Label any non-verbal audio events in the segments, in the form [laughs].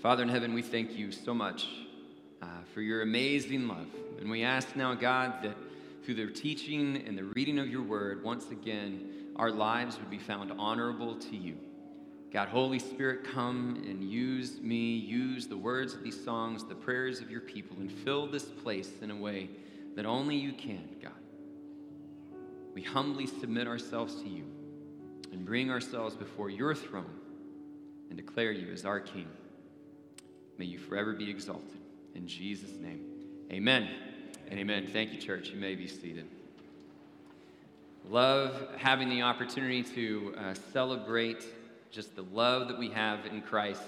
Father in heaven, we thank you so much uh, for your amazing love. And we ask now, God, that through the teaching and the reading of your word, once again, our lives would be found honorable to you. God, Holy Spirit, come and use me, use the words of these songs, the prayers of your people, and fill this place in a way that only you can, God. We humbly submit ourselves to you and bring ourselves before your throne and declare you as our King. May you forever be exalted. In Jesus' name, amen and amen. Thank you, church. You may be seated. Love having the opportunity to uh, celebrate just the love that we have in Christ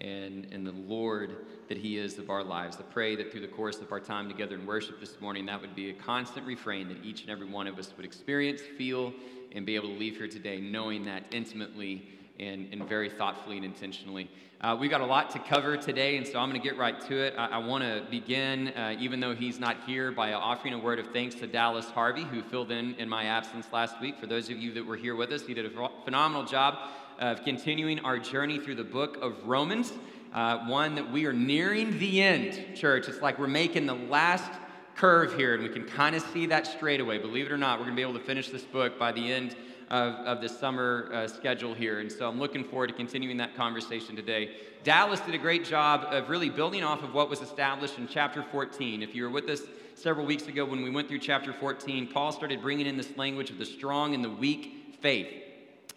and, and the Lord that He is of our lives. I pray that through the course of our time together in worship this morning, that would be a constant refrain that each and every one of us would experience, feel, and be able to leave here today knowing that intimately and, and very thoughtfully and intentionally. Uh, we've got a lot to cover today, and so I'm going to get right to it. I, I want to begin, uh, even though he's not here, by offering a word of thanks to Dallas Harvey, who filled in in my absence last week. For those of you that were here with us, he did a phenomenal job of continuing our journey through the book of Romans. Uh, one that we are nearing the end, church. It's like we're making the last curve here, and we can kind of see that straight away. Believe it or not, we're going to be able to finish this book by the end of, of the summer uh, schedule here. And so I'm looking forward to continuing that conversation today. Dallas did a great job of really building off of what was established in chapter 14. If you were with us several weeks ago when we went through chapter 14, Paul started bringing in this language of the strong and the weak faith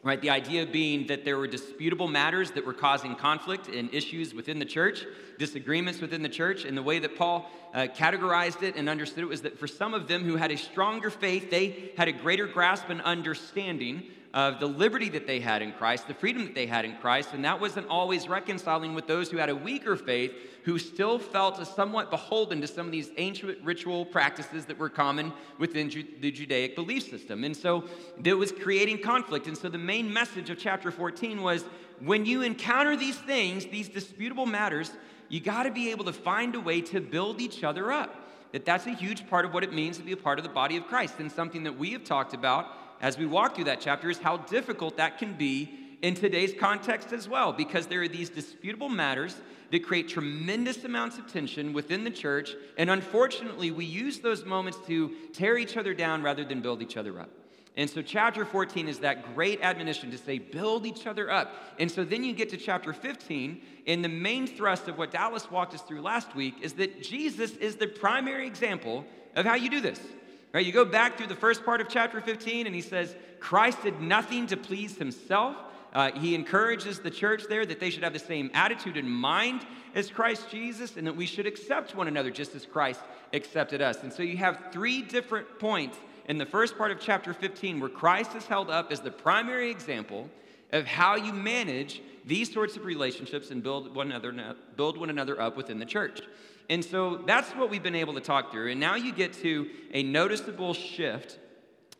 right? The idea being that there were disputable matters that were causing conflict and issues within the church, disagreements within the church. And the way that Paul uh, categorized it and understood it was that for some of them who had a stronger faith, they had a greater grasp and understanding of the liberty that they had in Christ, the freedom that they had in Christ, and that wasn't always reconciling with those who had a weaker faith, who still felt somewhat beholden to some of these ancient ritual practices that were common within Ju- the Judaic belief system. And so it was creating conflict. And so the main message of chapter 14 was when you encounter these things, these disputable matters, you got to be able to find a way to build each other up. That that's a huge part of what it means to be a part of the body of Christ, and something that we have talked about as we walk through that chapter is how difficult that can be in today's context as well, because there are these disputable matters that create tremendous amounts of tension within the church. And unfortunately, we use those moments to tear each other down rather than build each other up. And so, chapter 14 is that great admonition to say, build each other up. And so, then you get to chapter 15, and the main thrust of what Dallas walked us through last week is that Jesus is the primary example of how you do this. Right? You go back through the first part of chapter 15, and he says, Christ did nothing to please himself. Uh, he encourages the church there that they should have the same attitude and mind as Christ Jesus, and that we should accept one another just as Christ accepted us. And so you have three different points in the first part of chapter 15 where Christ is held up as the primary example of how you manage these sorts of relationships and build one another, build one another up within the church. And so that's what we've been able to talk through. And now you get to a noticeable shift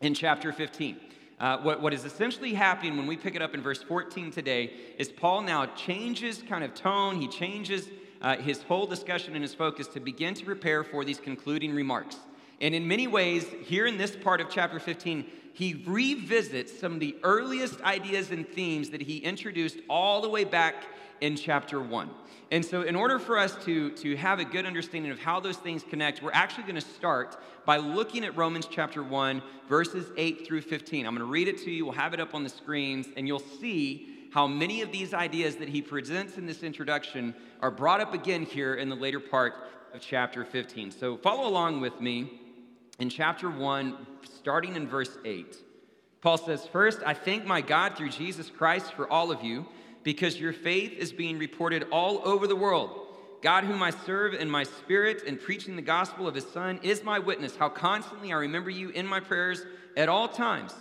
in chapter 15. Uh, what, what is essentially happening when we pick it up in verse 14 today is Paul now changes kind of tone, he changes uh, his whole discussion and his focus to begin to prepare for these concluding remarks. And in many ways, here in this part of chapter 15, he revisits some of the earliest ideas and themes that he introduced all the way back in chapter 1. And so, in order for us to, to have a good understanding of how those things connect, we're actually going to start by looking at Romans chapter 1, verses 8 through 15. I'm going to read it to you, we'll have it up on the screens, and you'll see how many of these ideas that he presents in this introduction are brought up again here in the later part of chapter 15. So, follow along with me in chapter 1, starting in verse 8. Paul says, First, I thank my God through Jesus Christ for all of you because your faith is being reported all over the world. God, whom I serve in my spirit and preaching the gospel of his Son, is my witness, how constantly I remember you in my prayers at all times.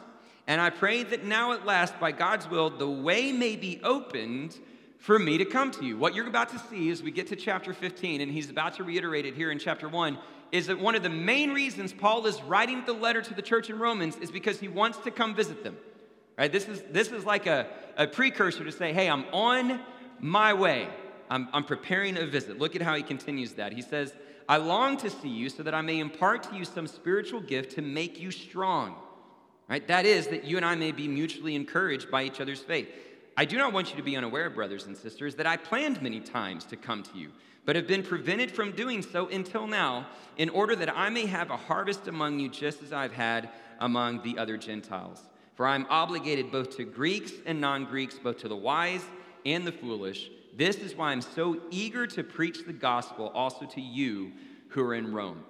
And I pray that now at last, by God's will, the way may be opened for me to come to you. What you're about to see as we get to chapter 15, and he's about to reiterate it here in chapter 1, is that one of the main reasons Paul is writing the letter to the church in Romans is because he wants to come visit them. Right? This is, this is like a, a precursor to say, hey, I'm on my way. I'm, I'm preparing a visit. Look at how he continues that. He says, I long to see you so that I may impart to you some spiritual gift to make you strong. Right? That is, that you and I may be mutually encouraged by each other's faith. I do not want you to be unaware, brothers and sisters, that I planned many times to come to you, but have been prevented from doing so until now, in order that I may have a harvest among you just as I've had among the other Gentiles. For I am obligated both to Greeks and non Greeks, both to the wise and the foolish. This is why I'm so eager to preach the gospel also to you who are in Rome.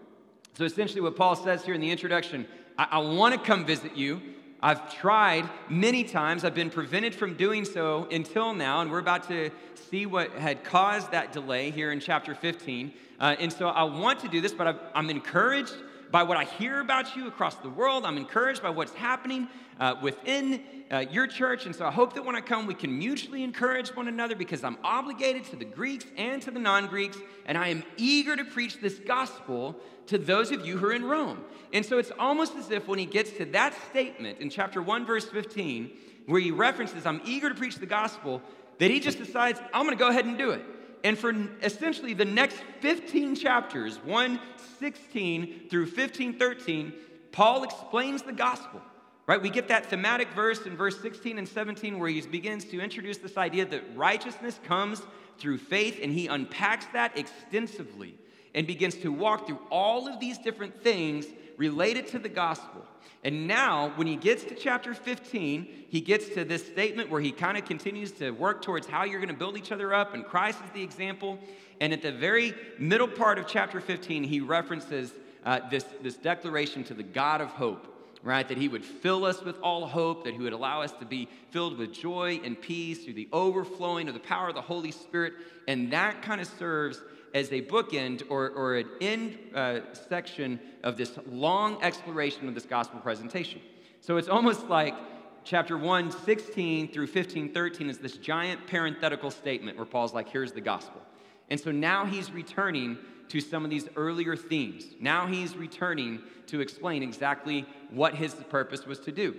So essentially, what Paul says here in the introduction I, I want to come visit you. I've tried many times. I've been prevented from doing so until now, and we're about to see what had caused that delay here in chapter 15. Uh, and so I want to do this, but i I'm encouraged by what I hear about you across the world. I'm encouraged by what's happening uh, within uh, your church. And so I hope that when I come, we can mutually encourage one another because I'm obligated to the Greeks and to the non Greeks. And I am eager to preach this gospel to those of you who are in Rome. And so it's almost as if when he gets to that statement in chapter 1, verse 15, where he references, I'm eager to preach the gospel, that he just decides, I'm going to go ahead and do it. And for essentially the next 15 chapters, 1 16 through 15 13, Paul explains the gospel. Right? We get that thematic verse in verse 16 and 17 where he begins to introduce this idea that righteousness comes through faith, and he unpacks that extensively and begins to walk through all of these different things related to the gospel. And now, when he gets to chapter 15, he gets to this statement where he kind of continues to work towards how you're going to build each other up, and Christ is the example. And at the very middle part of chapter 15, he references uh, this, this declaration to the God of hope, right? That he would fill us with all hope, that he would allow us to be filled with joy and peace through the overflowing of the power of the Holy Spirit. And that kind of serves as a bookend or, or an end uh, section of this long exploration of this gospel presentation. So it's almost like chapter 1, 16 through 15, 13 is this giant parenthetical statement where Paul's like, here's the gospel. And so now he's returning to some of these earlier themes. Now he's returning to explain exactly what his purpose was to do.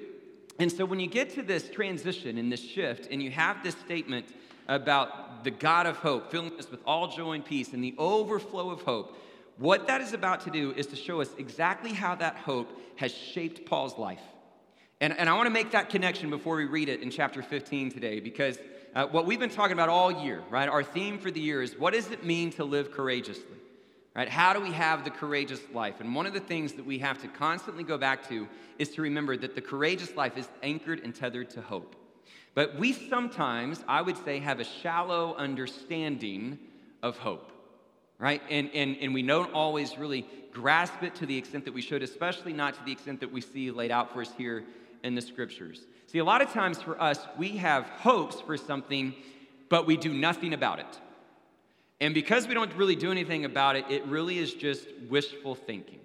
And so when you get to this transition and this shift, and you have this statement about the God of hope, filling us with all joy and peace and the overflow of hope. What that is about to do is to show us exactly how that hope has shaped Paul's life. And, and I want to make that connection before we read it in chapter 15 today, because uh, what we've been talking about all year, right? Our theme for the year is what does it mean to live courageously? Right? How do we have the courageous life? And one of the things that we have to constantly go back to is to remember that the courageous life is anchored and tethered to hope. But we sometimes, I would say, have a shallow understanding of hope, right? And, and, and we don't always really grasp it to the extent that we should, especially not to the extent that we see laid out for us here in the scriptures. See, a lot of times for us, we have hopes for something, but we do nothing about it. And because we don't really do anything about it, it really is just wishful thinking.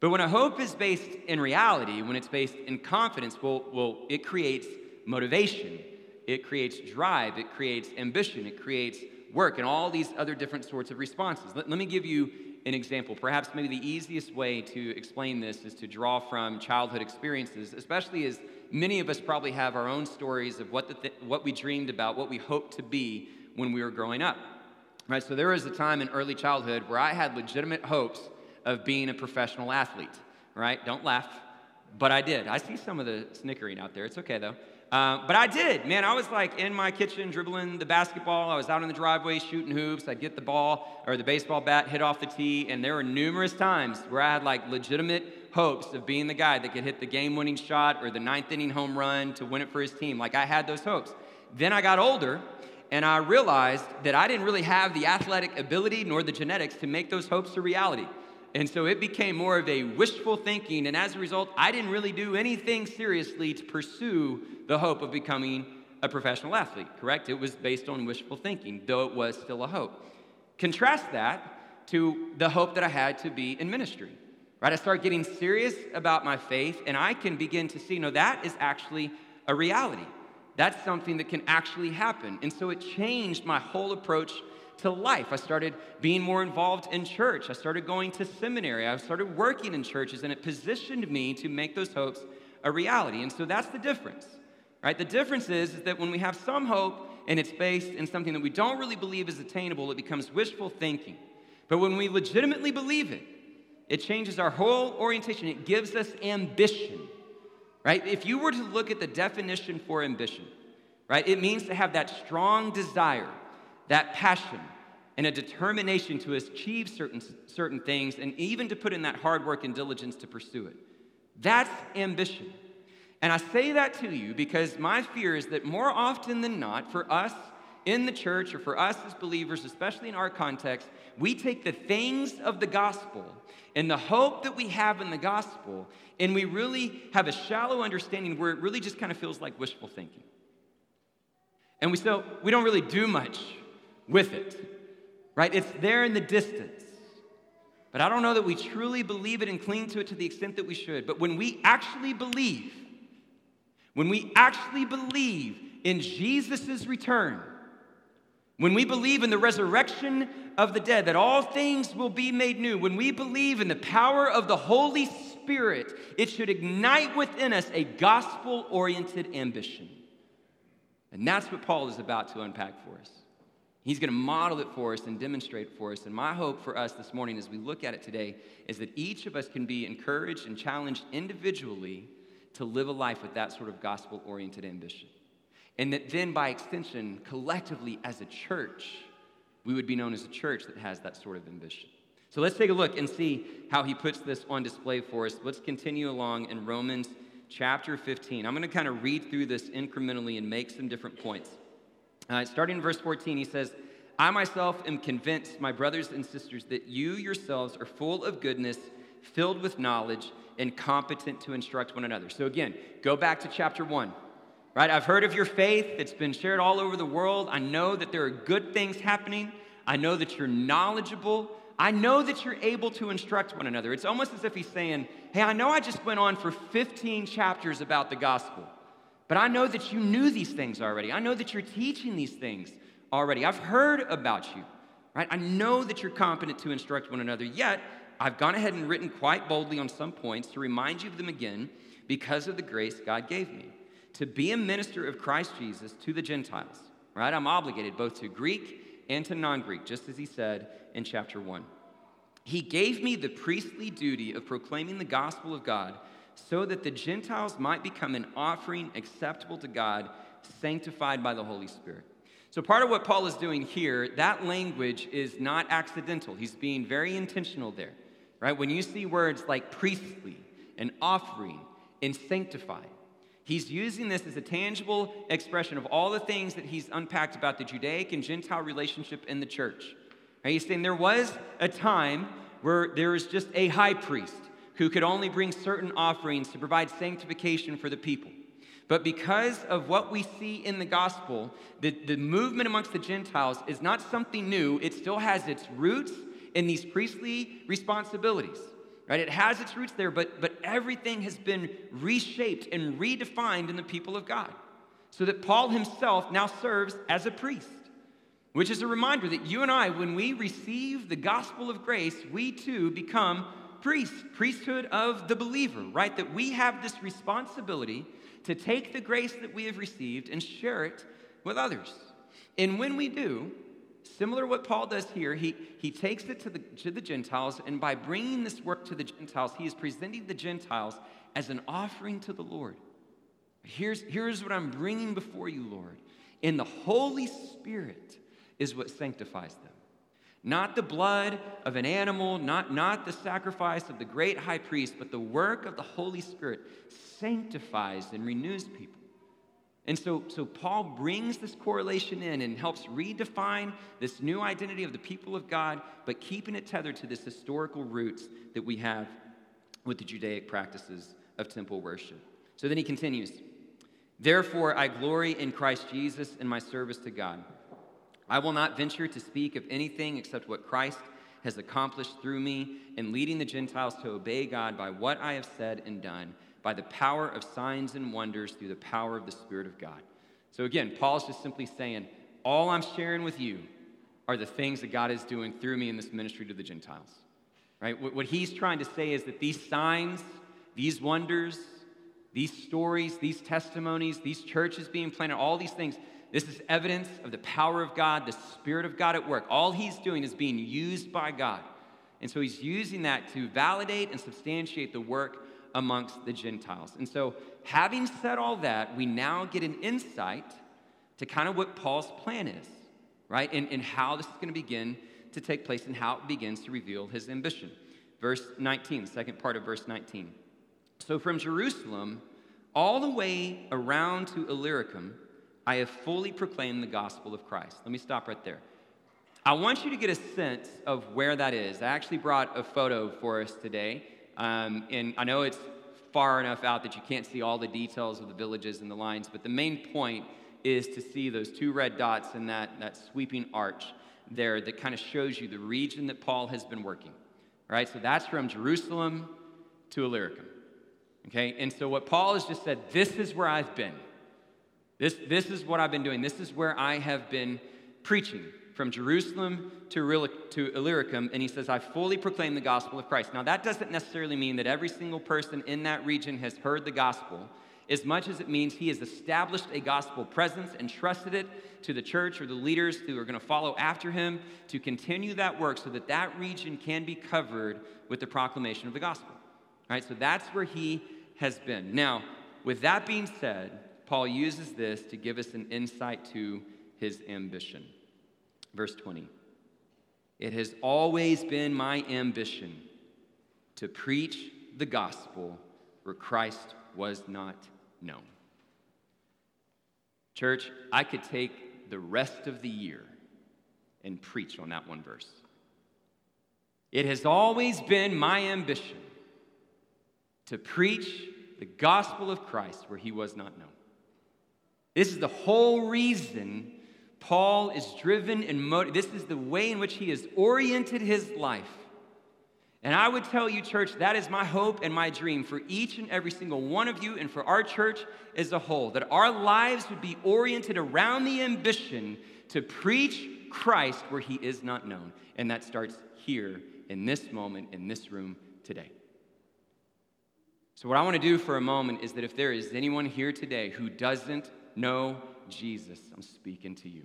But when a hope is based in reality, when it's based in confidence, well, well it creates motivation, it creates drive, it creates ambition, it creates work, and all these other different sorts of responses. Let, let me give you an example. Perhaps maybe the easiest way to explain this is to draw from childhood experiences, especially as many of us probably have our own stories of what, th- what we dreamed about, what we hoped to be when we were growing up. Right? So there was a time in early childhood where I had legitimate hopes of being a professional athlete. Right? Don't laugh, but I did. I see some of the snickering out there. It's okay though. Uh, but I did, man. I was like in my kitchen dribbling the basketball. I was out in the driveway shooting hoops. I'd get the ball or the baseball bat hit off the tee. And there were numerous times where I had like legitimate hopes of being the guy that could hit the game winning shot or the ninth inning home run to win it for his team. Like I had those hopes. Then I got older and I realized that I didn't really have the athletic ability nor the genetics to make those hopes a reality. And so it became more of a wishful thinking. And as a result, I didn't really do anything seriously to pursue the hope of becoming a professional athlete, correct? It was based on wishful thinking, though it was still a hope. Contrast that to the hope that I had to be in ministry, right? I start getting serious about my faith, and I can begin to see, no, that is actually a reality. That's something that can actually happen. And so it changed my whole approach to life. I started being more involved in church. I started going to seminary. I started working in churches, and it positioned me to make those hopes a reality. And so that's the difference, right? The difference is, is that when we have some hope and it's based in something that we don't really believe is attainable, it becomes wishful thinking. But when we legitimately believe it, it changes our whole orientation. It gives us ambition, right? If you were to look at the definition for ambition, right? It means to have that strong desire, that passion, and a determination to achieve certain, certain things, and even to put in that hard work and diligence to pursue it. That's ambition. And I say that to you because my fear is that more often than not, for us in the church or for us as believers, especially in our context, we take the things of the gospel and the hope that we have in the gospel, and we really have a shallow understanding where it really just kind of feels like wishful thinking. And we so we don't really do much with it. Right? It's there in the distance. But I don't know that we truly believe it and cling to it to the extent that we should. But when we actually believe, when we actually believe in Jesus' return, when we believe in the resurrection of the dead, that all things will be made new, when we believe in the power of the Holy Spirit, it should ignite within us a gospel oriented ambition. And that's what Paul is about to unpack for us. He's going to model it for us and demonstrate for us. And my hope for us this morning as we look at it today is that each of us can be encouraged and challenged individually to live a life with that sort of gospel oriented ambition. And that then, by extension, collectively as a church, we would be known as a church that has that sort of ambition. So let's take a look and see how he puts this on display for us. Let's continue along in Romans chapter 15. I'm going to kind of read through this incrementally and make some different points. Uh, starting in verse 14, he says, I myself am convinced, my brothers and sisters, that you yourselves are full of goodness, filled with knowledge, and competent to instruct one another. So, again, go back to chapter 1 right? I've heard of your faith, it's been shared all over the world. I know that there are good things happening. I know that you're knowledgeable. I know that you're able to instruct one another. It's almost as if he's saying, Hey, I know I just went on for 15 chapters about the gospel, but I know that you knew these things already. I know that you're teaching these things already. I've heard about you, right? I know that you're competent to instruct one another, yet I've gone ahead and written quite boldly on some points to remind you of them again because of the grace God gave me to be a minister of Christ Jesus to the Gentiles, right? I'm obligated both to Greek and to non Greek, just as he said in chapter 1. He gave me the priestly duty of proclaiming the gospel of God so that the Gentiles might become an offering acceptable to God, sanctified by the Holy Spirit. So, part of what Paul is doing here, that language is not accidental. He's being very intentional there, right? When you see words like priestly and offering and sanctified, He's using this as a tangible expression of all the things that he's unpacked about the Judaic and Gentile relationship in the church. Right? He's saying there was a time where there was just a high priest who could only bring certain offerings to provide sanctification for the people. But because of what we see in the gospel, the, the movement amongst the Gentiles is not something new. It still has its roots in these priestly responsibilities right? It has its roots there, but, but everything has been reshaped and redefined in the people of God. So that Paul himself now serves as a priest, which is a reminder that you and I, when we receive the gospel of grace, we too become priests, priesthood of the believer, right? That we have this responsibility to take the grace that we have received and share it with others. And when we do, Similar to what Paul does here, he, he takes it to the, to the Gentiles, and by bringing this work to the Gentiles, he is presenting the Gentiles as an offering to the Lord. Here's, here's what I'm bringing before you, Lord. And the Holy Spirit is what sanctifies them. Not the blood of an animal, not, not the sacrifice of the great high priest, but the work of the Holy Spirit sanctifies and renews people. And so, so Paul brings this correlation in and helps redefine this new identity of the people of God, but keeping it tethered to this historical roots that we have with the Judaic practices of temple worship. So then he continues Therefore, I glory in Christ Jesus in my service to God. I will not venture to speak of anything except what Christ has accomplished through me in leading the Gentiles to obey God by what I have said and done by the power of signs and wonders through the power of the Spirit of God. So again, Paul's just simply saying, all I'm sharing with you are the things that God is doing through me in this ministry to the Gentiles. Right? What he's trying to say is that these signs, these wonders, these stories, these testimonies, these churches being planted, all these things, this is evidence of the power of God, the Spirit of God at work. All he's doing is being used by God. And so he's using that to validate and substantiate the work amongst the Gentiles. And so, having said all that, we now get an insight to kind of what Paul's plan is, right? And, and how this is going to begin to take place and how it begins to reveal his ambition. Verse 19, second part of verse 19. So from Jerusalem all the way around to Illyricum, I have fully proclaimed the gospel of Christ. Let me stop right there. I want you to get a sense of where that is. I actually brought a photo for us today. Um, and I know it's far enough out that you can't see all the details of the villages and the lines, but the main point is to see those two red dots and that, that sweeping arch there that kind of shows you the region that Paul has been working. Right, so that's from Jerusalem to Illyricum. Okay, and so what Paul has just said, this is where I've been. This, this is what I've been doing. This is where I have been preaching from Jerusalem to, to Illyricum, and he says, I fully proclaim the gospel of Christ. Now, that doesn't necessarily mean that every single person in that region has heard the gospel, as much as it means he has established a gospel presence and trusted it to the church or the leaders who are going to follow after him to continue that work so that that region can be covered with the proclamation of the gospel. All right, so that's where he has been. Now, with that being said, Paul uses this to give us an insight to his ambition. Verse 20 It has always been my ambition to preach the gospel where Christ was not known. Church, I could take the rest of the year and preach on that one verse. It has always been my ambition to preach the gospel of Christ where he was not known. This is the whole reason Paul is driven and motivated. This is the way in which he has oriented his life. And I would tell you, church, that is my hope and my dream for each and every single one of you and for our church as a whole, that our lives would be oriented around the ambition to preach Christ where he is not known. And that starts here in this moment, in this room today. So, what I want to do for a moment is that if there is anyone here today who doesn't know Jesus, I'm speaking to you.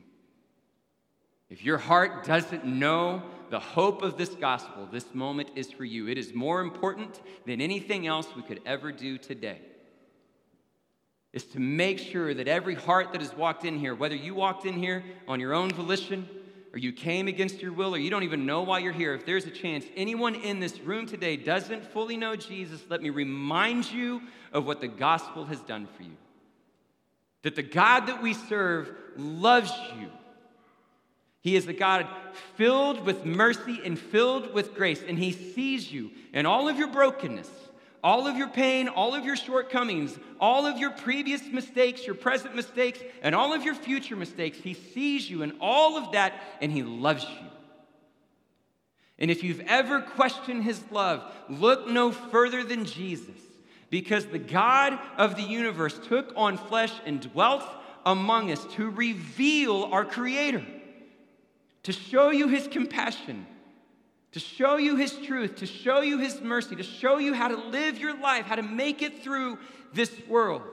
If your heart doesn't know the hope of this gospel, this moment is for you. It is more important than anything else we could ever do today. Is to make sure that every heart that has walked in here, whether you walked in here on your own volition, or you came against your will, or you don't even know why you're here, if there's a chance anyone in this room today doesn't fully know Jesus, let me remind you of what the gospel has done for you that the God that we serve loves you. He is a God filled with mercy and filled with grace, and He sees you and all of your brokenness, all of your pain, all of your shortcomings, all of your previous mistakes, your present mistakes, and all of your future mistakes. He sees you and all of that, and He loves you. And if you've ever questioned His love, look no further than Jesus because the God of the universe took on flesh and dwelt among us to reveal our Creator, to show you His compassion, to show you His truth, to show you His mercy, to show you how to live your life, how to make it through this world.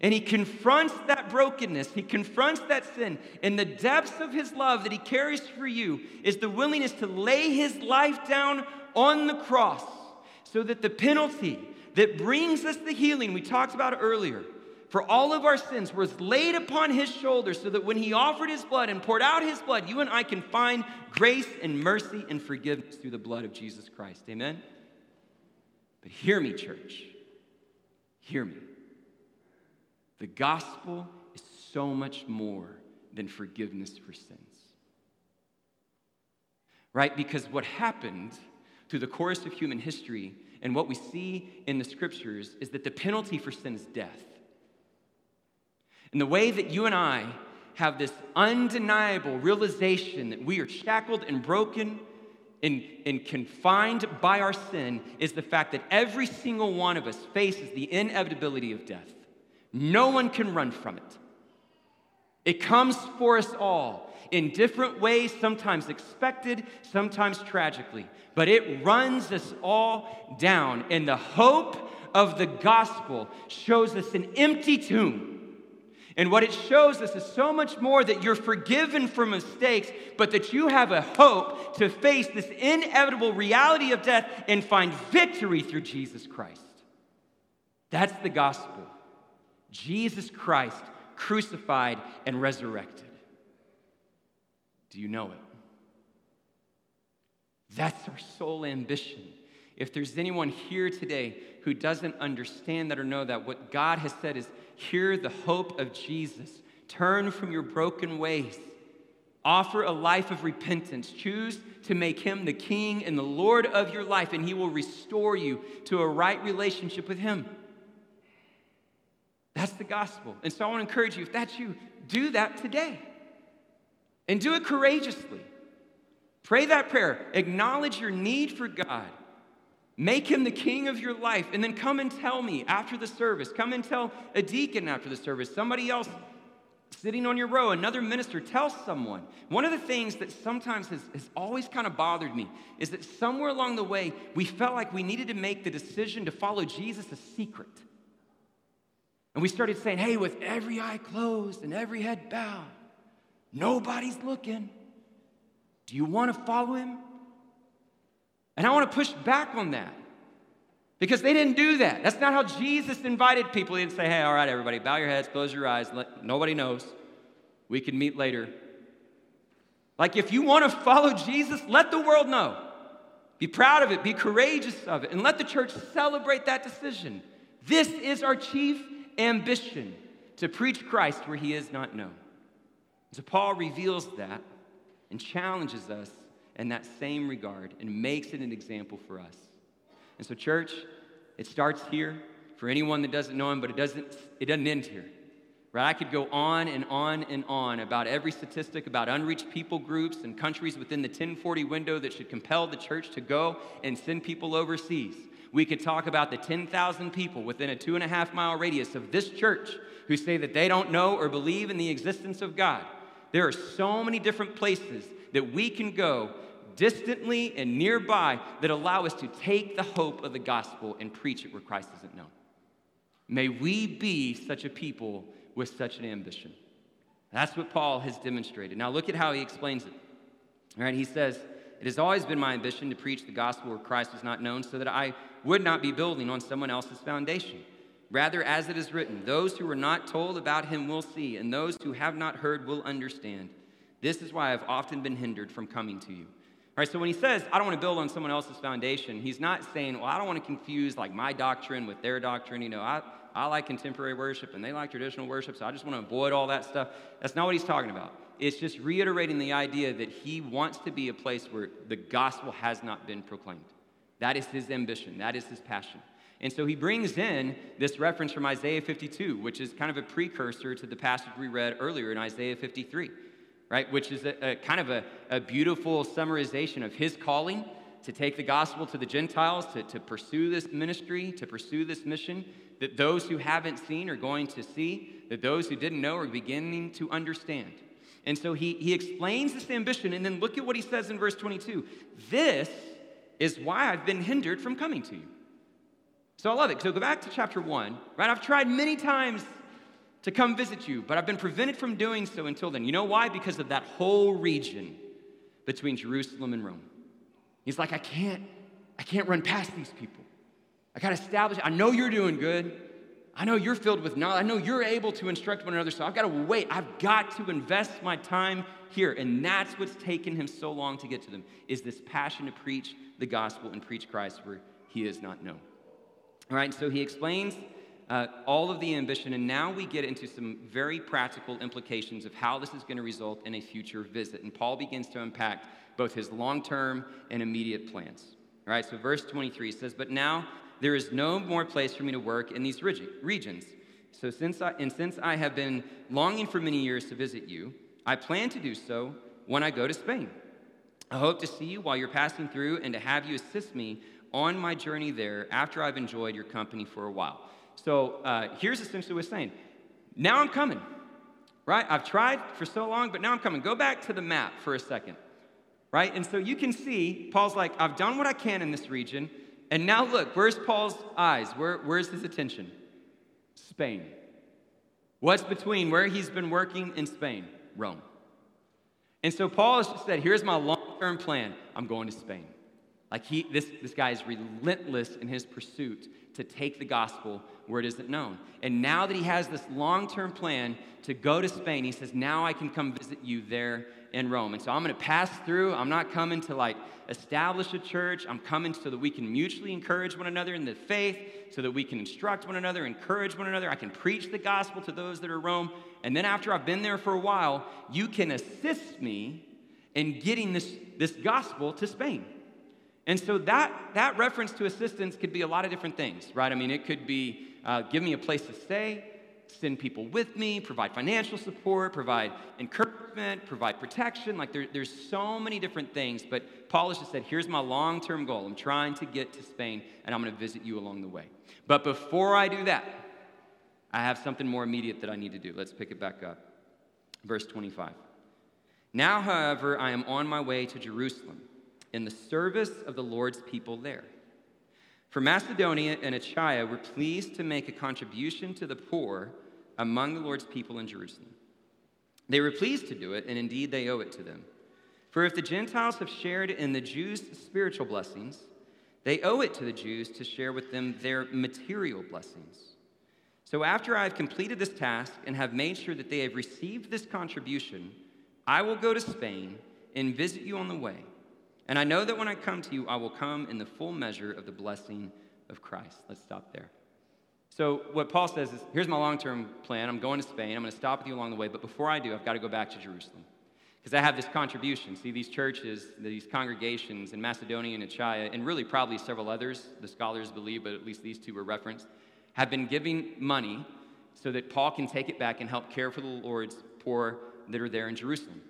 And he confronts that brokenness, he confronts that sin. In the depths of his love that he carries for you is the willingness to lay his life down on the cross so that the penalty that brings us the healing we talked about earlier for all of our sins was laid upon his shoulders so that when he offered his blood and poured out his blood, you and I can find grace and mercy and forgiveness through the blood of Jesus Christ. Amen? But hear me, church. Hear me. The gospel is so much more than forgiveness for sins. Right? Because what happened through the course of human history and what we see in the scriptures is that the penalty for sin is death. And the way that you and I have this undeniable realization that we are shackled and broken and, and confined by our sin is the fact that every single one of us faces the inevitability of death. No one can run from it. It comes for us all in different ways, sometimes expected, sometimes tragically. But it runs us all down. And the hope of the gospel shows us an empty tomb. And what it shows us is so much more that you're forgiven for mistakes, but that you have a hope to face this inevitable reality of death and find victory through Jesus Christ. That's the gospel. Jesus Christ crucified, and resurrected. Do you know it? That's our sole ambition. If there's anyone here today who doesn't understand that or know that, what God has said is hear the hope of Jesus. Turn from your broken ways. Offer a life of repentance. Choose to make him the king and the Lord of your life, and he will restore you to a right relationship with him. That's the gospel. And so I want to encourage you if that's you, do that today. And do it courageously. Pray that prayer. Acknowledge your need for God. Make him the king of your life. And then come and tell me after the service. Come and tell a deacon after the service. Somebody else sitting on your row, another minister. Tell someone. One of the things that sometimes has, has always kind of bothered me is that somewhere along the way, we felt like we needed to make the decision to follow Jesus a secret. And we started saying, hey, with every eye closed and every head bowed, nobody's looking. Do you want to follow him? And I want to push back on that because they didn't do that. That's not how Jesus invited people. He didn't say, hey, all right, everybody, bow your heads, close your eyes, let, nobody knows. We can meet later. Like, if you want to follow Jesus, let the world know. Be proud of it, be courageous of it, and let the church celebrate that decision. This is our chief ambition to preach Christ where he is not known. So, Paul reveals that and challenges us in that same regard and makes it an example for us. And so, church, it starts here for anyone that doesn't know him, but it doesn't, it doesn't end here. Right? I could go on and on and on about every statistic about unreached people groups and countries within the 1040 window that should compel the church to go and send people overseas. We could talk about the 10,000 people within a two and a half mile radius of this church who say that they don't know or believe in the existence of God. There are so many different places that we can go distantly and nearby that allow us to take the hope of the gospel and preach it where Christ isn't known. May we be such a people with such an ambition. That's what Paul has demonstrated. Now, look at how he explains it. All right, he says, It has always been my ambition to preach the gospel where Christ was not known so that I would not be building on someone else's foundation. Rather, as it is written, those who were not told about him will see, and those who have not heard will understand. This is why I've often been hindered from coming to you. All right, so when he says, I don't want to build on someone else's foundation, he's not saying, well, I don't want to confuse like my doctrine with their doctrine. You know, I, I like contemporary worship and they like traditional worship, so I just want to avoid all that stuff. That's not what he's talking about. It's just reiterating the idea that he wants to be a place where the gospel has not been proclaimed. That is his ambition, that is his passion. And so he brings in this reference from Isaiah 52, which is kind of a precursor to the passage we read earlier in Isaiah 53 right? Which is a, a kind of a, a, beautiful summarization of his calling to take the gospel to the Gentiles, to, to pursue this ministry, to pursue this mission, that those who haven't seen are going to see, that those who didn't know are beginning to understand. And so he, he explains this ambition, and then look at what he says in verse 22 This is why I've been hindered from coming to you. So I love it. So go back to chapter 1, right? I've tried many times to come visit you, but I've been prevented from doing so until then. You know why? Because of that whole region between Jerusalem and Rome. He's like, I can't, I can't run past these people. I gotta establish, I know you're doing good. I know you're filled with knowledge. I know you're able to instruct one another. So I've got to wait. I've got to invest my time here. And that's what's taken him so long to get to them, is this passion to preach the gospel and preach Christ where he is not known. All right, so he explains uh, all of the ambition, and now we get into some very practical implications of how this is going to result in a future visit. And Paul begins to unpack both his long term and immediate plans. All right, so verse 23 says, But now there is no more place for me to work in these regions. So since I, and since I have been longing for many years to visit you, I plan to do so when I go to Spain. I hope to see you while you're passing through and to have you assist me on my journey there after I've enjoyed your company for a while. So uh, here's essentially what saying. Now I'm coming, right? I've tried for so long, but now I'm coming. Go back to the map for a second, right? And so you can see Paul's like, I've done what I can in this region. And now look, where's Paul's eyes? Where, where's his attention? Spain. What's between where he's been working in Spain? Rome. And so Paul has just said, here's my long term plan. I'm going to Spain. Like he, this, this guy is relentless in his pursuit to take the gospel where it isn't known. And now that he has this long term plan to go to Spain, he says, Now I can come visit you there in Rome. And so I'm going to pass through. I'm not coming to like establish a church. I'm coming so that we can mutually encourage one another in the faith, so that we can instruct one another, encourage one another. I can preach the gospel to those that are Rome. And then after I've been there for a while, you can assist me in getting this, this gospel to Spain. And so that, that reference to assistance could be a lot of different things, right? I mean, it could be uh, give me a place to stay, send people with me, provide financial support, provide encouragement, provide protection. Like there, there's so many different things. But Paul has just said, here's my long term goal. I'm trying to get to Spain, and I'm going to visit you along the way. But before I do that, I have something more immediate that I need to do. Let's pick it back up. Verse 25. Now, however, I am on my way to Jerusalem in the service of the Lord's people there. For Macedonia and Achaia were pleased to make a contribution to the poor among the Lord's people in Jerusalem. They were pleased to do it, and indeed they owe it to them. For if the Gentiles have shared in the Jews' spiritual blessings, they owe it to the Jews to share with them their material blessings. So after I have completed this task and have made sure that they have received this contribution, I will go to Spain and visit you on the way and I know that when I come to you, I will come in the full measure of the blessing of Christ. Let's stop there. So, what Paul says is here's my long term plan. I'm going to Spain. I'm going to stop with you along the way. But before I do, I've got to go back to Jerusalem. Because I have this contribution. See, these churches, these congregations in Macedonia and Achaia, and really probably several others, the scholars believe, but at least these two were referenced, have been giving money so that Paul can take it back and help care for the Lord's poor that are there in Jerusalem.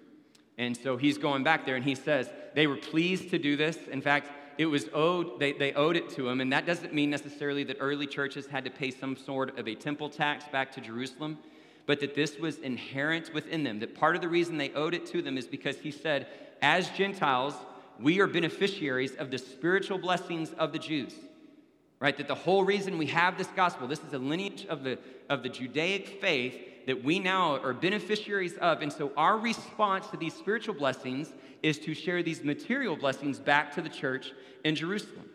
And so he's going back there and he says they were pleased to do this. In fact, it was owed, they, they owed it to him. And that doesn't mean necessarily that early churches had to pay some sort of a temple tax back to Jerusalem, but that this was inherent within them. That part of the reason they owed it to them is because he said, as Gentiles, we are beneficiaries of the spiritual blessings of the Jews. Right? That the whole reason we have this gospel, this is a lineage of the, of the Judaic faith that we now are beneficiaries of. And so our response to these spiritual blessings is to share these material blessings back to the church in Jerusalem.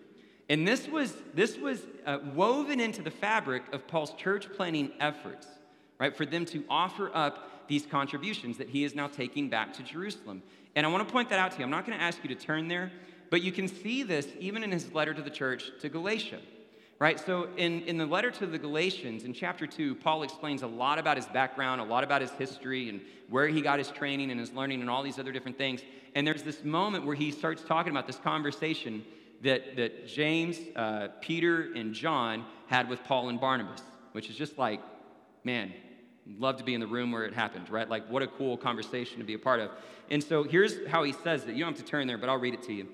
And this was, this was uh, woven into the fabric of Paul's church planning efforts, right? For them to offer up these contributions that he is now taking back to Jerusalem. And I want to point that out to you. I'm not going to ask you to turn there, but you can see this even in his letter to the church to Galatia right? So, in, in the letter to the Galatians, in chapter 2, Paul explains a lot about his background, a lot about his history, and where he got his training and his learning, and all these other different things. And there's this moment where he starts talking about this conversation that, that James, uh, Peter, and John had with Paul and Barnabas, which is just like, man, love to be in the room where it happened, right? Like, what a cool conversation to be a part of. And so, here's how he says it. You don't have to turn there, but I'll read it to you.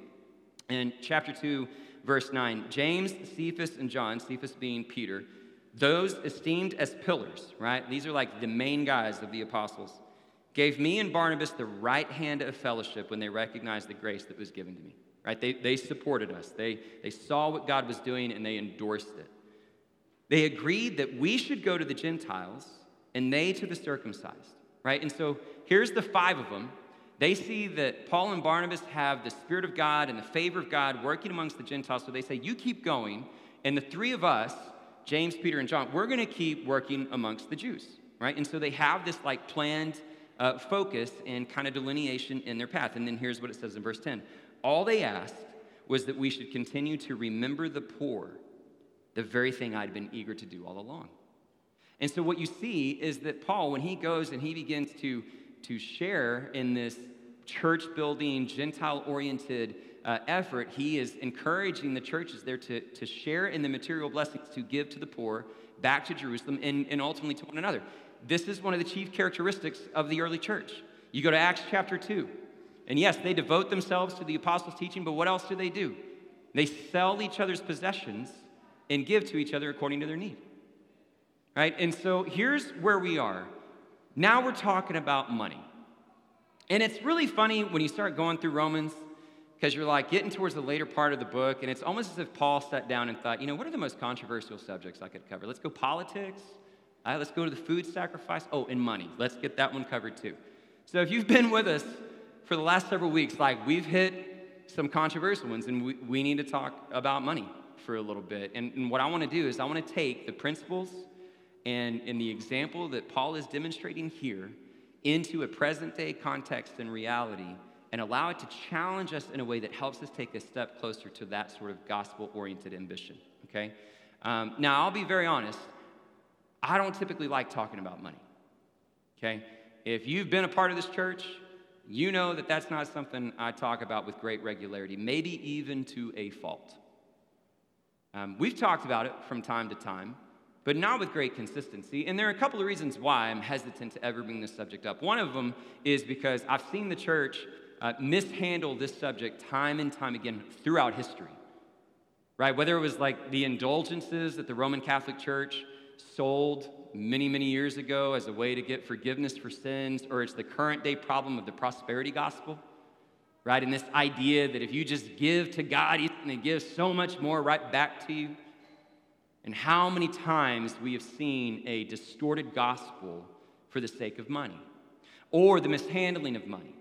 In chapter 2, verse 9 James, Cephas, and John, Cephas being Peter, those esteemed as pillars, right? These are like the main guys of the apostles, gave me and Barnabas the right hand of fellowship when they recognized the grace that was given to me, right? They, they supported us, they, they saw what God was doing, and they endorsed it. They agreed that we should go to the Gentiles and they to the circumcised, right? And so here's the five of them they see that Paul and Barnabas have the Spirit of God and the favor of God working amongst the Gentiles. So they say, You keep going. And the three of us, James, Peter, and John, we're going to keep working amongst the Jews, right? And so they have this like planned uh, focus and kind of delineation in their path. And then here's what it says in verse 10 All they asked was that we should continue to remember the poor, the very thing I'd been eager to do all along. And so what you see is that Paul, when he goes and he begins to to share in this church building, Gentile oriented uh, effort, he is encouraging the churches there to, to share in the material blessings to give to the poor back to Jerusalem and, and ultimately to one another. This is one of the chief characteristics of the early church. You go to Acts chapter 2, and yes, they devote themselves to the apostles' teaching, but what else do they do? They sell each other's possessions and give to each other according to their need. Right? And so here's where we are. Now we're talking about money. And it's really funny when you start going through Romans because you're like getting towards the later part of the book, and it's almost as if Paul sat down and thought, you know, what are the most controversial subjects I could cover? Let's go politics. Right, let's go to the food sacrifice. Oh, and money. Let's get that one covered too. So if you've been with us for the last several weeks, like we've hit some controversial ones, and we, we need to talk about money for a little bit. And, and what I want to do is I want to take the principles and, in the example that Paul is demonstrating here into a present day context and reality and allow it to challenge us in a way that helps us take a step closer to that sort of gospel oriented ambition. Okay? Um, now, I'll be very honest. I don't typically like talking about money. Okay? If you've been a part of this church, you know that that's not something I talk about with great regularity, maybe even to a fault. Um, we've talked about it from time to time, but not with great consistency. And there are a couple of reasons why I'm hesitant to ever bring this subject up. One of them is because I've seen the church uh, mishandle this subject time and time again throughout history. Right? Whether it was like the indulgences that the Roman Catholic Church sold many, many years ago as a way to get forgiveness for sins, or it's the current day problem of the prosperity gospel, right? And this idea that if you just give to God, He's going to give so much more right back to you. And how many times we have seen a distorted gospel for the sake of money, or the mishandling of money,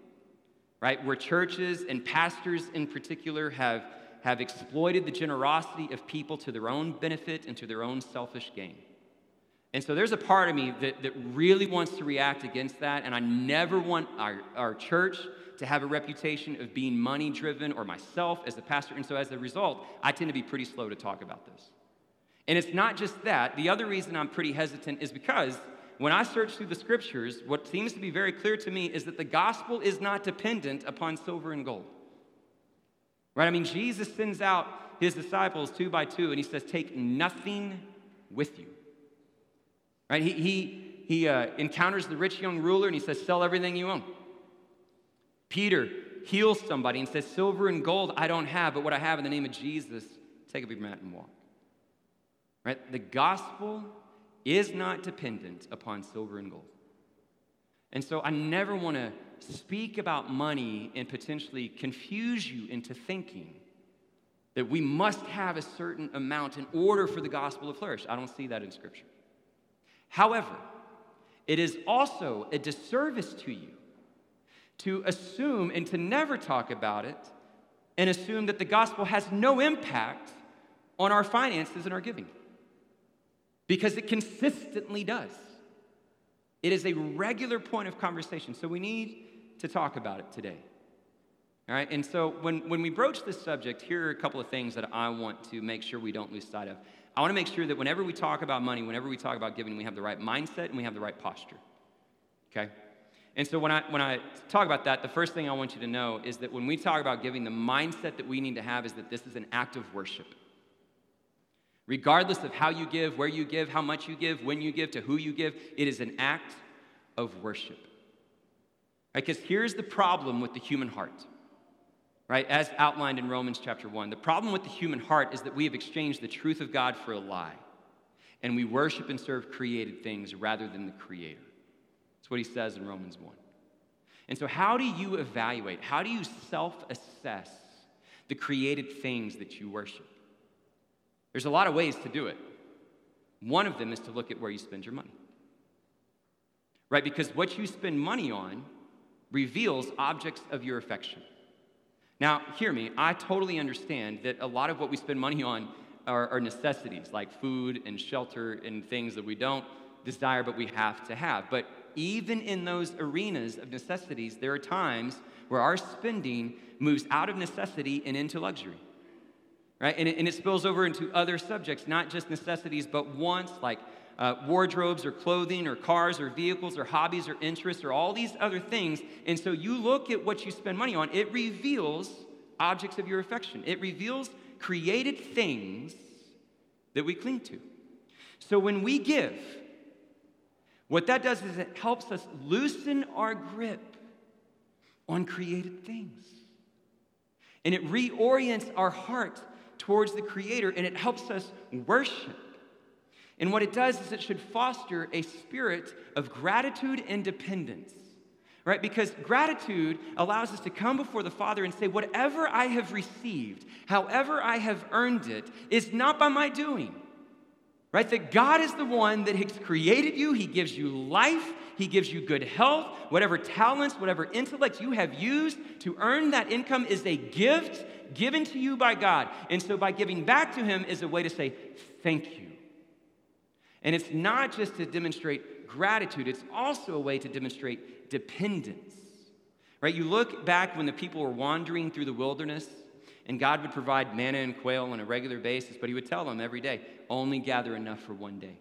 right? Where churches and pastors in particular have, have exploited the generosity of people to their own benefit and to their own selfish gain. And so there's a part of me that, that really wants to react against that, and I never want our, our church to have a reputation of being money driven or myself as a pastor. And so as a result, I tend to be pretty slow to talk about this. And it's not just that. The other reason I'm pretty hesitant is because when I search through the scriptures, what seems to be very clear to me is that the gospel is not dependent upon silver and gold. Right? I mean, Jesus sends out his disciples two by two, and he says, Take nothing with you. Right? He, he, he uh, encounters the rich young ruler and he says, Sell everything you own. Peter heals somebody and says, Silver and gold I don't have, but what I have in the name of Jesus, take up your mat and walk. Right? The gospel is not dependent upon silver and gold. And so I never want to speak about money and potentially confuse you into thinking that we must have a certain amount in order for the gospel to flourish. I don't see that in Scripture. However, it is also a disservice to you to assume and to never talk about it and assume that the gospel has no impact on our finances and our giving. Because it consistently does. It is a regular point of conversation. So we need to talk about it today. All right, and so when, when we broach this subject, here are a couple of things that I want to make sure we don't lose sight of. I want to make sure that whenever we talk about money, whenever we talk about giving, we have the right mindset and we have the right posture. Okay? And so when I, when I talk about that, the first thing I want you to know is that when we talk about giving, the mindset that we need to have is that this is an act of worship. Regardless of how you give, where you give, how much you give, when you give, to who you give, it is an act of worship. Because right? here's the problem with the human heart right? As outlined in Romans chapter 1. The problem with the human heart is that we have exchanged the truth of God for a lie, and we worship and serve created things rather than the Creator. That's what he says in Romans 1. And so, how do you evaluate, how do you self assess the created things that you worship? There's a lot of ways to do it. One of them is to look at where you spend your money. Right? Because what you spend money on reveals objects of your affection. Now, hear me, I totally understand that a lot of what we spend money on are, are, necessities like food and shelter and things that we don't desire but we have to have. But even in those arenas of necessities, there are times where our spending moves out of necessity and into luxury. Right? And it, and it spills over into other subjects, not just necessities, but wants like uh, wardrobes or clothing or cars or vehicles or hobbies or interests or all these other things. And so you look at what you spend money on, it reveals objects of your affection, it reveals created things that we cling to. So when we give, what that does is it helps us loosen our grip on created things. And it reorients our heart towards the Creator and it helps us worship and what it does is it should foster a spirit of gratitude and dependence, right? Because gratitude allows us to come before the Father and say, Whatever I have received, however I have earned it, is not by my doing, right? That God is the one that has created you, He gives you life, He gives you good health. Whatever talents, whatever intellect you have used to earn that income is a gift given to you by God. And so by giving back to Him is a way to say, Thank you. And it's not just to demonstrate gratitude, it's also a way to demonstrate dependence. Right? You look back when the people were wandering through the wilderness, and God would provide manna and quail on a regular basis, but He would tell them every day, only gather enough for one day.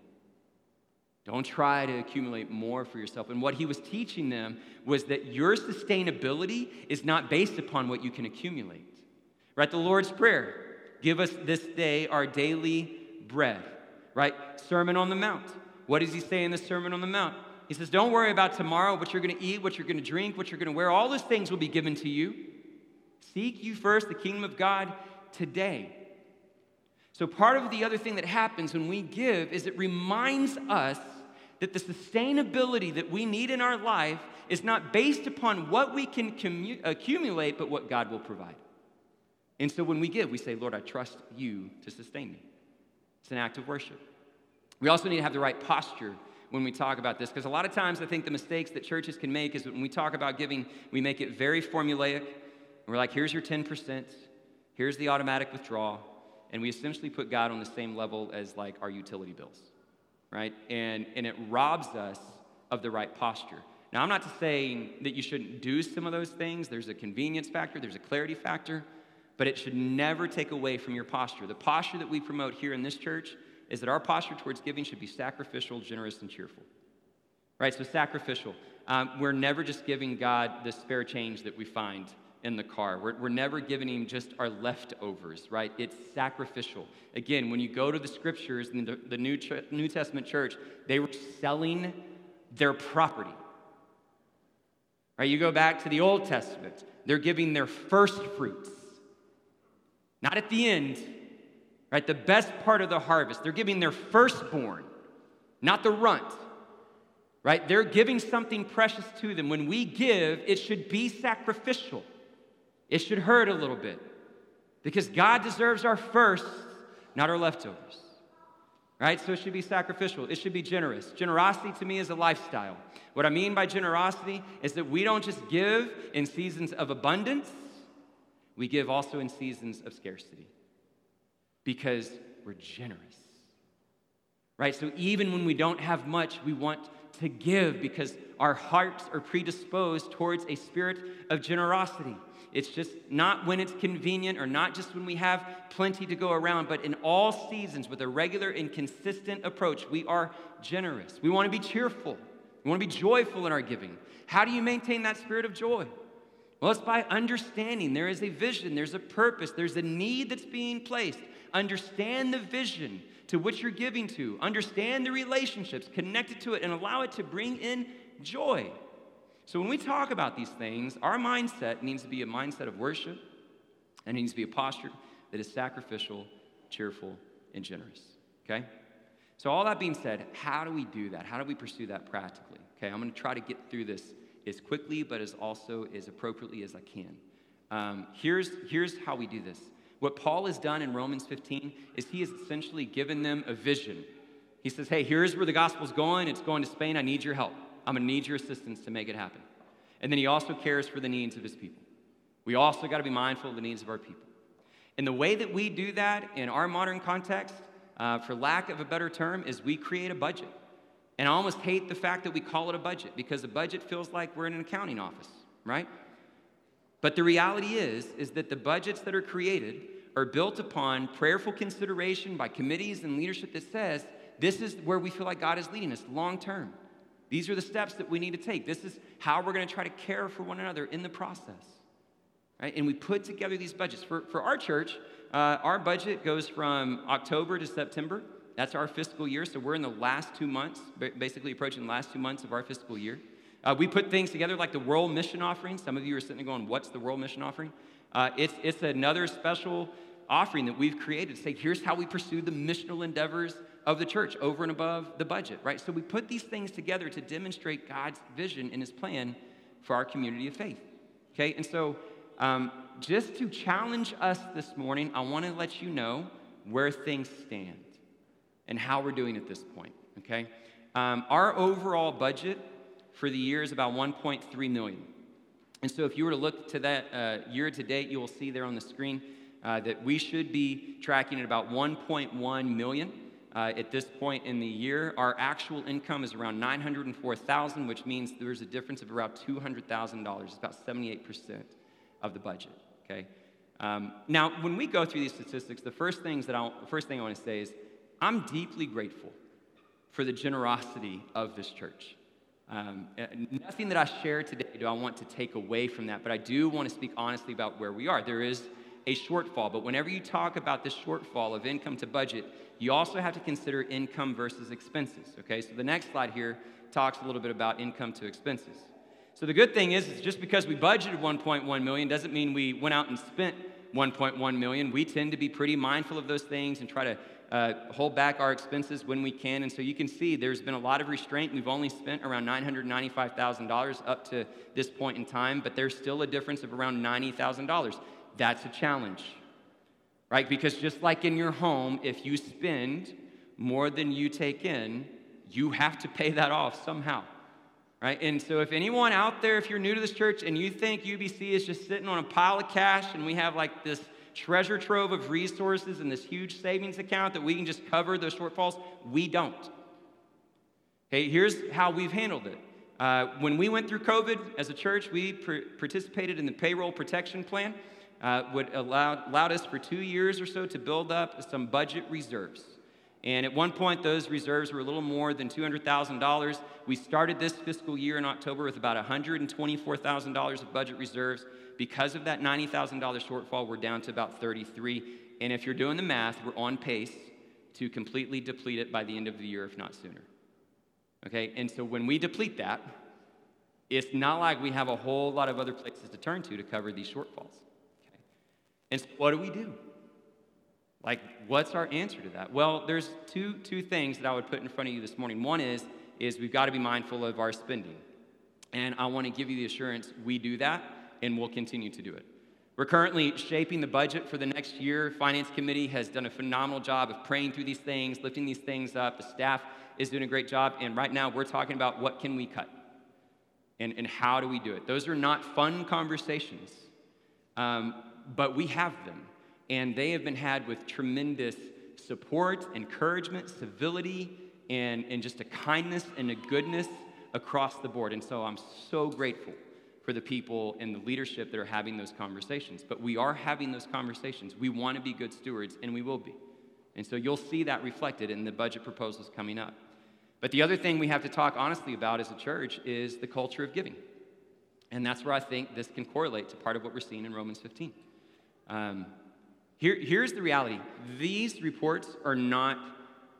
Don't try to accumulate more for yourself. And what he was teaching them was that your sustainability is not based upon what you can accumulate. Right? The Lord's Prayer give us this day our daily bread. Right? Sermon on the Mount. What does he say in the Sermon on the Mount? He says, Don't worry about tomorrow, what you're going to eat, what you're going to drink, what you're going to wear. All those things will be given to you. Seek you first the kingdom of God today. So, part of the other thing that happens when we give is it reminds us that the sustainability that we need in our life is not based upon what we can commu- accumulate, but what God will provide. And so when we give, we say, Lord, I trust you to sustain me. It's an act of worship. We also need to have the right posture when we talk about this, because a lot of times I think the mistakes that churches can make is when we talk about giving, we make it very formulaic. We're like, here's your 10%, here's the automatic withdrawal, and we essentially put God on the same level as like our utility bills right? And, and it robs us of the right posture. Now, I'm not saying that you shouldn't do some of those things. There's a convenience factor, there's a clarity factor, but it should never take away from your posture. The posture that we promote here in this church is that our posture towards giving should be sacrificial, generous, and cheerful. Right? So, sacrificial. Um, we're never just giving God the spare change that we find in the car. We're, we're never giving him just our leftovers, right? It's sacrificial. Again, when you go to the scriptures in the, the New, Ch- New Testament church, they were selling their property. Right? You go back to the Old Testament, they're giving their first fruits. Not at the end, right? The best part of the harvest. They're giving their firstborn, not the runt right? They're giving something precious to them. When we give, it should be sacrificial. It should hurt a little bit because God deserves our first, not our leftovers. Right? So it should be sacrificial. It should be generous. Generosity to me is a lifestyle. What I mean by generosity is that we don't just give in seasons of abundance, we give also in seasons of scarcity because we're generous. Right? So even when we don't have much, we want to give because our hearts are predisposed towards a spirit of generosity. It's just not when it's convenient or not just when we have plenty to go around, but in all seasons with a regular and consistent approach, we are generous. We want to be cheerful. We want to be joyful in our giving. How do you maintain that spirit of joy? Well, it's by understanding there is a vision, there's a purpose, there's a need that's being placed. Understand the vision to which you're giving to, understand the relationships connected to it, and allow it to bring in joy. So when we talk about these things, our mindset needs to be a mindset of worship, and it needs to be a posture that is sacrificial, cheerful, and generous. Okay? So, all that being said, how do we do that? How do we pursue that practically? Okay, I'm gonna try to get through this as quickly, but as also as appropriately as I can. Um, here's, here's how we do this. What Paul has done in Romans 15 is he has essentially given them a vision. He says, Hey, here's where the gospel's going. It's going to Spain. I need your help. I'm to need your assistance to make it happen. And then he also cares for the needs of his people. We also got to be mindful of the needs of our people. And the way that we do that in our modern context, uh, for lack of a better term, is we create a budget. And I almost hate the fact that we call it a budget because a budget feels like we're in an accounting office, right? But the reality is, is that the budgets that are created are built upon prayerful consideration by committees and leadership that says this is where we feel like God is leading us long term. These are the steps that we need to take. This is how we're going to try to care for one another in the process. Right? And we put together these budgets. For, for our church, uh, our budget goes from October to September. That's our fiscal year. So we're in the last two months, basically approaching the last two months of our fiscal year. Uh, we put things together like the World Mission Offering. Some of you are sitting there going, What's the World Mission Offering? Uh, it's, it's another special offering that we've created to say, Here's how we pursue the missional endeavors of the church over and above the budget, right? So we put these things together to demonstrate God's vision and his plan for our community of faith. Okay, and so um, just to challenge us this morning, I want to let you know where things stand and how we're doing at this point. Okay, um, our overall budget for the year is about 1.3 million. And so if you were to look to that uh, year to date, you will see there on the screen uh, that we should be tracking at about 1.1 million. Uh, at this point in the year, our actual income is around 904,000, which means there's a difference of around $200,000. It's about 78% of the budget. Okay. Um, now, when we go through these statistics, the first things that I, first thing I want to say is, I'm deeply grateful for the generosity of this church. Um, nothing that I share today do I want to take away from that, but I do want to speak honestly about where we are. There is a shortfall, but whenever you talk about this shortfall of income to budget, you also have to consider income versus expenses. Okay, so the next slide here talks a little bit about income to expenses. So the good thing is, is just because we budgeted 1.1 million doesn't mean we went out and spent 1.1 million. We tend to be pretty mindful of those things and try to uh, hold back our expenses when we can. And so you can see there's been a lot of restraint. We've only spent around $995,000 up to this point in time, but there's still a difference of around $90,000. That's a challenge, right? Because just like in your home, if you spend more than you take in, you have to pay that off somehow. Right? And so, if anyone out there, if you're new to this church and you think UBC is just sitting on a pile of cash and we have like this treasure trove of resources and this huge savings account that we can just cover those shortfalls. We don't. Okay, here's how we've handled it. Uh, when we went through COVID as a church, we pr- participated in the payroll protection plan, uh, would allow, allowed us for two years or so to build up some budget reserves. And at one point, those reserves were a little more than $200,000. We started this fiscal year in October with about $124,000 of budget reserves. Because of that $90,000 shortfall, we're down to about 33. And if you're doing the math, we're on pace to completely deplete it by the end of the year, if not sooner. Okay, and so when we deplete that, it's not like we have a whole lot of other places to turn to to cover these shortfalls. And so what do we do? Like, what's our answer to that? Well, there's two, two things that I would put in front of you this morning. One is, is we've got to be mindful of our spending. And I want to give you the assurance we do that and we'll continue to do it. We're currently shaping the budget for the next year. Finance committee has done a phenomenal job of praying through these things, lifting these things up. The staff is doing a great job. And right now, we're talking about what can we cut and, and how do we do it. Those are not fun conversations, um, but we have them. And they have been had with tremendous support, encouragement, civility, and, and just a kindness and a goodness across the board. And so I'm so grateful for the people and the leadership that are having those conversations. But we are having those conversations. We want to be good stewards, and we will be. And so you'll see that reflected in the budget proposals coming up. But the other thing we have to talk honestly about as a church is the culture of giving. And that's where I think this can correlate to part of what we're seeing in Romans 15. Um, here, here's the reality these reports are not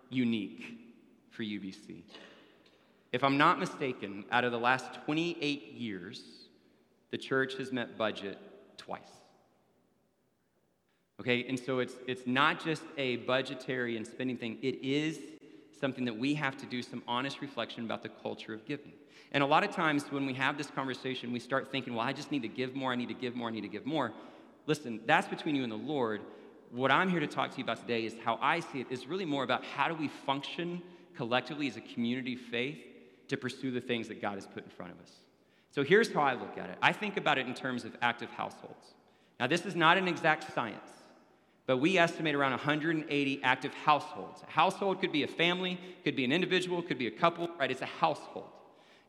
unique for UBC. If I'm not mistaken, out of the last 28 years, the church has met budget twice. Okay, and so it's, it's not just a budgetary and spending thing, it is something that we have to do some honest reflection about the culture of giving. And a lot of times when we have this conversation, we start thinking, well, I just need to give more, I need to give more, I need to give more. Listen, that's between you and the Lord. What I'm here to talk to you about today is how I see it is really more about how do we function collectively as a community of faith to pursue the things that God has put in front of us. So here's how I look at it I think about it in terms of active households. Now, this is not an exact science, but we estimate around 180 active households. A household could be a family, could be an individual, could be a couple, right? It's a household.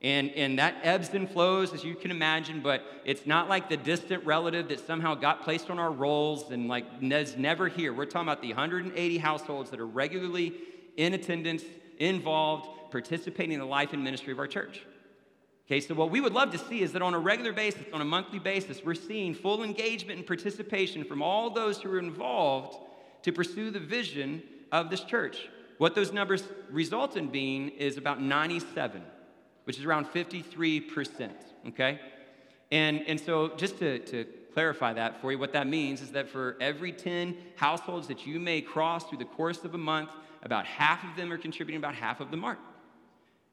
And, and that ebbs and flows, as you can imagine, but it's not like the distant relative that somehow got placed on our rolls and like is never here. We're talking about the 180 households that are regularly in attendance, involved, participating in the life and ministry of our church. Okay, so what we would love to see is that on a regular basis, on a monthly basis, we're seeing full engagement and participation from all those who are involved to pursue the vision of this church. What those numbers result in being is about 97, which is around 53%. Okay? And, and so, just to, to clarify that for you, what that means is that for every 10 households that you may cross through the course of a month, about half of them are contributing about half of the mark.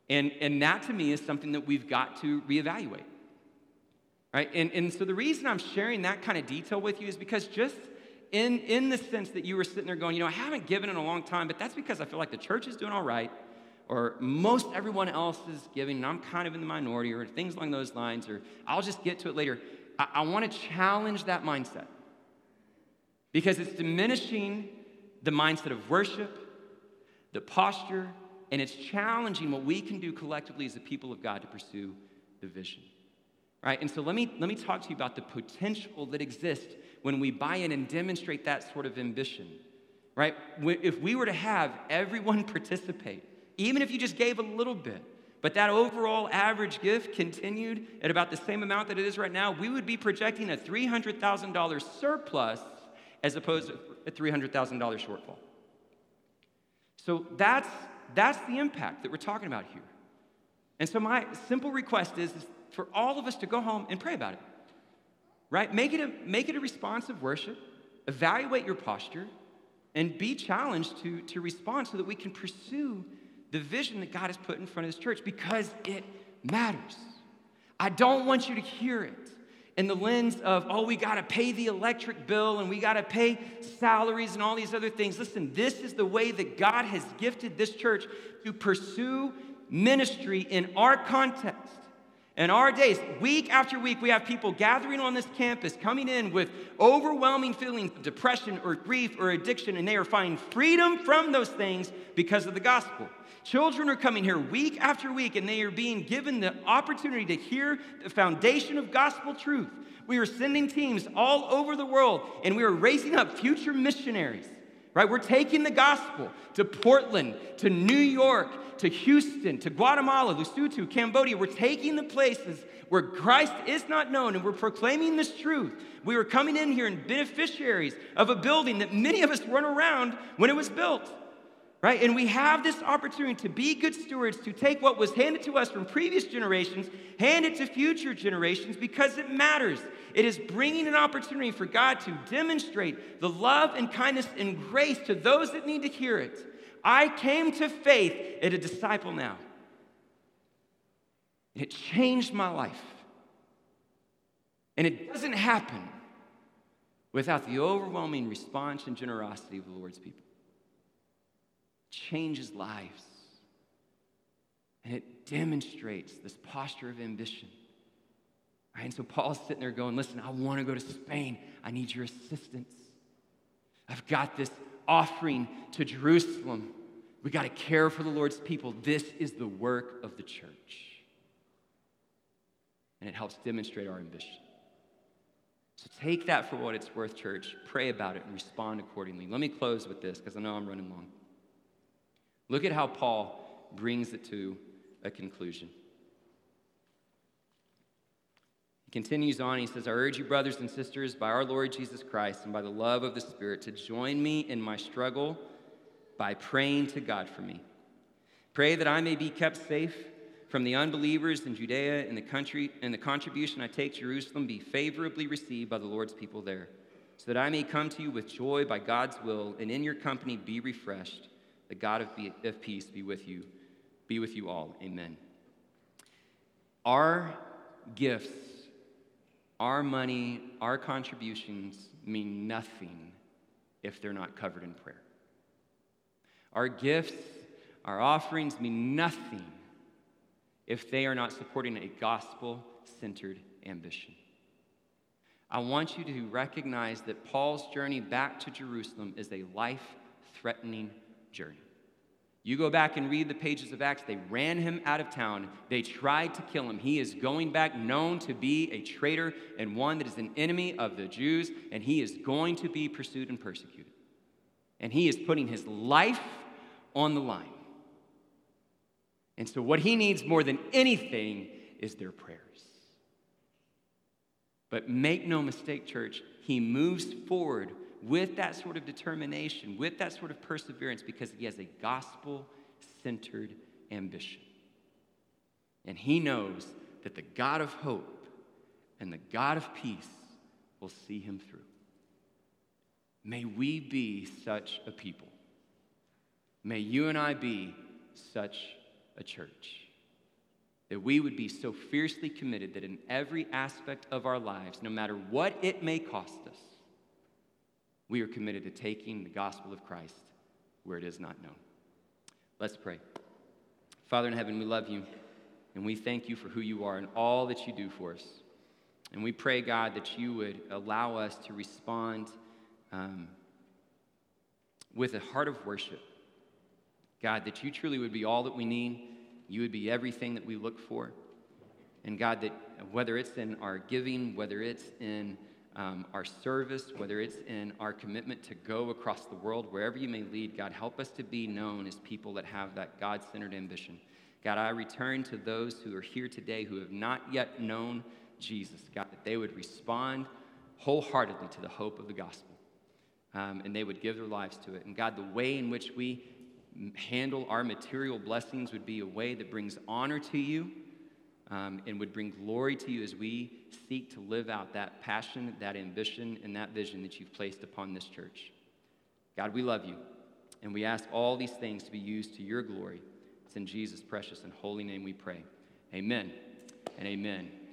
And, and that to me is something that we've got to reevaluate. Right? And, and so the reason I'm sharing that kind of detail with you is because just in, in the sense that you were sitting there going, you know, I haven't given in a long time, but that's because I feel like the church is doing all right, or most everyone else is giving, and I'm kind of in the minority, or things along those lines, or I'll just get to it later. I, I want to challenge that mindset because it's diminishing the mindset of worship, the posture, and it's challenging what we can do collectively as the people of God to pursue the vision. Right? And so let me, let me talk to you about the potential that exists when we buy in and demonstrate that sort of ambition. Right? If we were to have everyone [laughs] participate, even if you just gave a little bit, but that overall average gift continued at about the same amount that it is right now, we would be projecting a $300,000 surplus as opposed to a $300,000 shortfall. So that's, that's the impact that we're talking about here. And so, my simple request is, is for all of us to go home and pray about it. Right? Make it a, make it a responsive worship, evaluate your posture, and be challenged to, to respond so that we can pursue the vision that God has put in front of this church because it matters. I don't want you to hear it in the lens of, oh, we got to pay the electric bill and we got to pay salaries and all these other things. Listen, this is the way that God has gifted this church to pursue ministry in our context. In our days, week after week, we have people gathering on this campus, coming in with overwhelming feelings of depression or grief or addiction, and they are finding freedom from those things because of the gospel. Children are coming here week after week, and they are being given the opportunity to hear the foundation of gospel truth. We are sending teams all over the world, and we are raising up future missionaries right? We're taking the gospel to Portland, to New York, to Houston, to Guatemala, Lesotho, Cambodia. We're taking the places where Christ is not known and we're proclaiming this truth. We were coming in here and beneficiaries of a building that many of us weren't around when it was built right? And we have this opportunity to be good stewards, to take what was handed to us from previous generations, hand it to future generations because it matters. It is bringing an opportunity for God to demonstrate the love and kindness and grace to those that need to hear it. I came to faith at a disciple now. It changed my life. And it doesn't happen without the overwhelming response and generosity of the Lord's people changes lives. And it demonstrates this posture of ambition. Right? And so Paul's sitting there going, Listen, I want to go to Spain. I need your assistance. I've got this offering to Jerusalem. We got to care for the Lord's people. This is the work of the church. And it helps demonstrate our ambition. So take that for what it's worth, church. Pray about it and respond accordingly. Let me close with this because I know I'm running long. Look at how Paul brings it to a conclusion. He continues on, he says, I urge you, brothers and sisters, by our Lord Jesus Christ and by the love of the Spirit, to join me in my struggle by praying to God for me. Pray that I may be kept safe from the unbelievers in Judea and the country, and the contribution I take to Jerusalem be favorably received by the Lord's people there, so that I may come to you with joy by God's will, and in your company be refreshed. The God of, be, of peace be with you, be with you all. Amen. Our gifts, our money, our contributions mean nothing if they're not covered in prayer. Our gifts, our offerings mean nothing if they are not supporting a gospel centered ambition. I want you to recognize that Paul's journey back to Jerusalem is a life threatening journey. You go back and read the pages of Acts, they ran him out of town. They tried to kill him. He is going back known to be a traitor and one that is an enemy of the Jews, and he is going to be pursued and persecuted. And he is putting his life on the line. And so, what he needs more than anything is their prayers. But make no mistake, church, he moves forward with that sort of determination, with that sort of perseverance, because he has a gospel centered ambition. And he knows that the God of hope and the God of peace will see him through. May we be such a people. May you and I be such a church. That we would be so fiercely committed that in every aspect of our lives, no matter what it may cost us, we are committed to taking the gospel of Christ where it is not known. Let's pray. Father in heaven, we love you and we thank you for who you are and all that you do for us. And we pray, God, that you would allow us to respond um, with a heart of worship. God, that you truly would be all that we need, you would be everything that we look for. And God, that whether it's in our giving, whether it's in um, our service, whether it's in our commitment to go across the world, wherever you may lead, God, help us to be known as people that have that God centered ambition. God, I return to those who are here today who have not yet known Jesus, God, that they would respond wholeheartedly to the hope of the gospel um, and they would give their lives to it. And God, the way in which we handle our material blessings would be a way that brings honor to you um, and would bring glory to you as we seek to live out that passion, that ambition, and that vision that you've placed upon this church. God, we love you, and we ask all these things to be used to your glory. It's in Jesus' precious and holy name we pray. Amen and amen.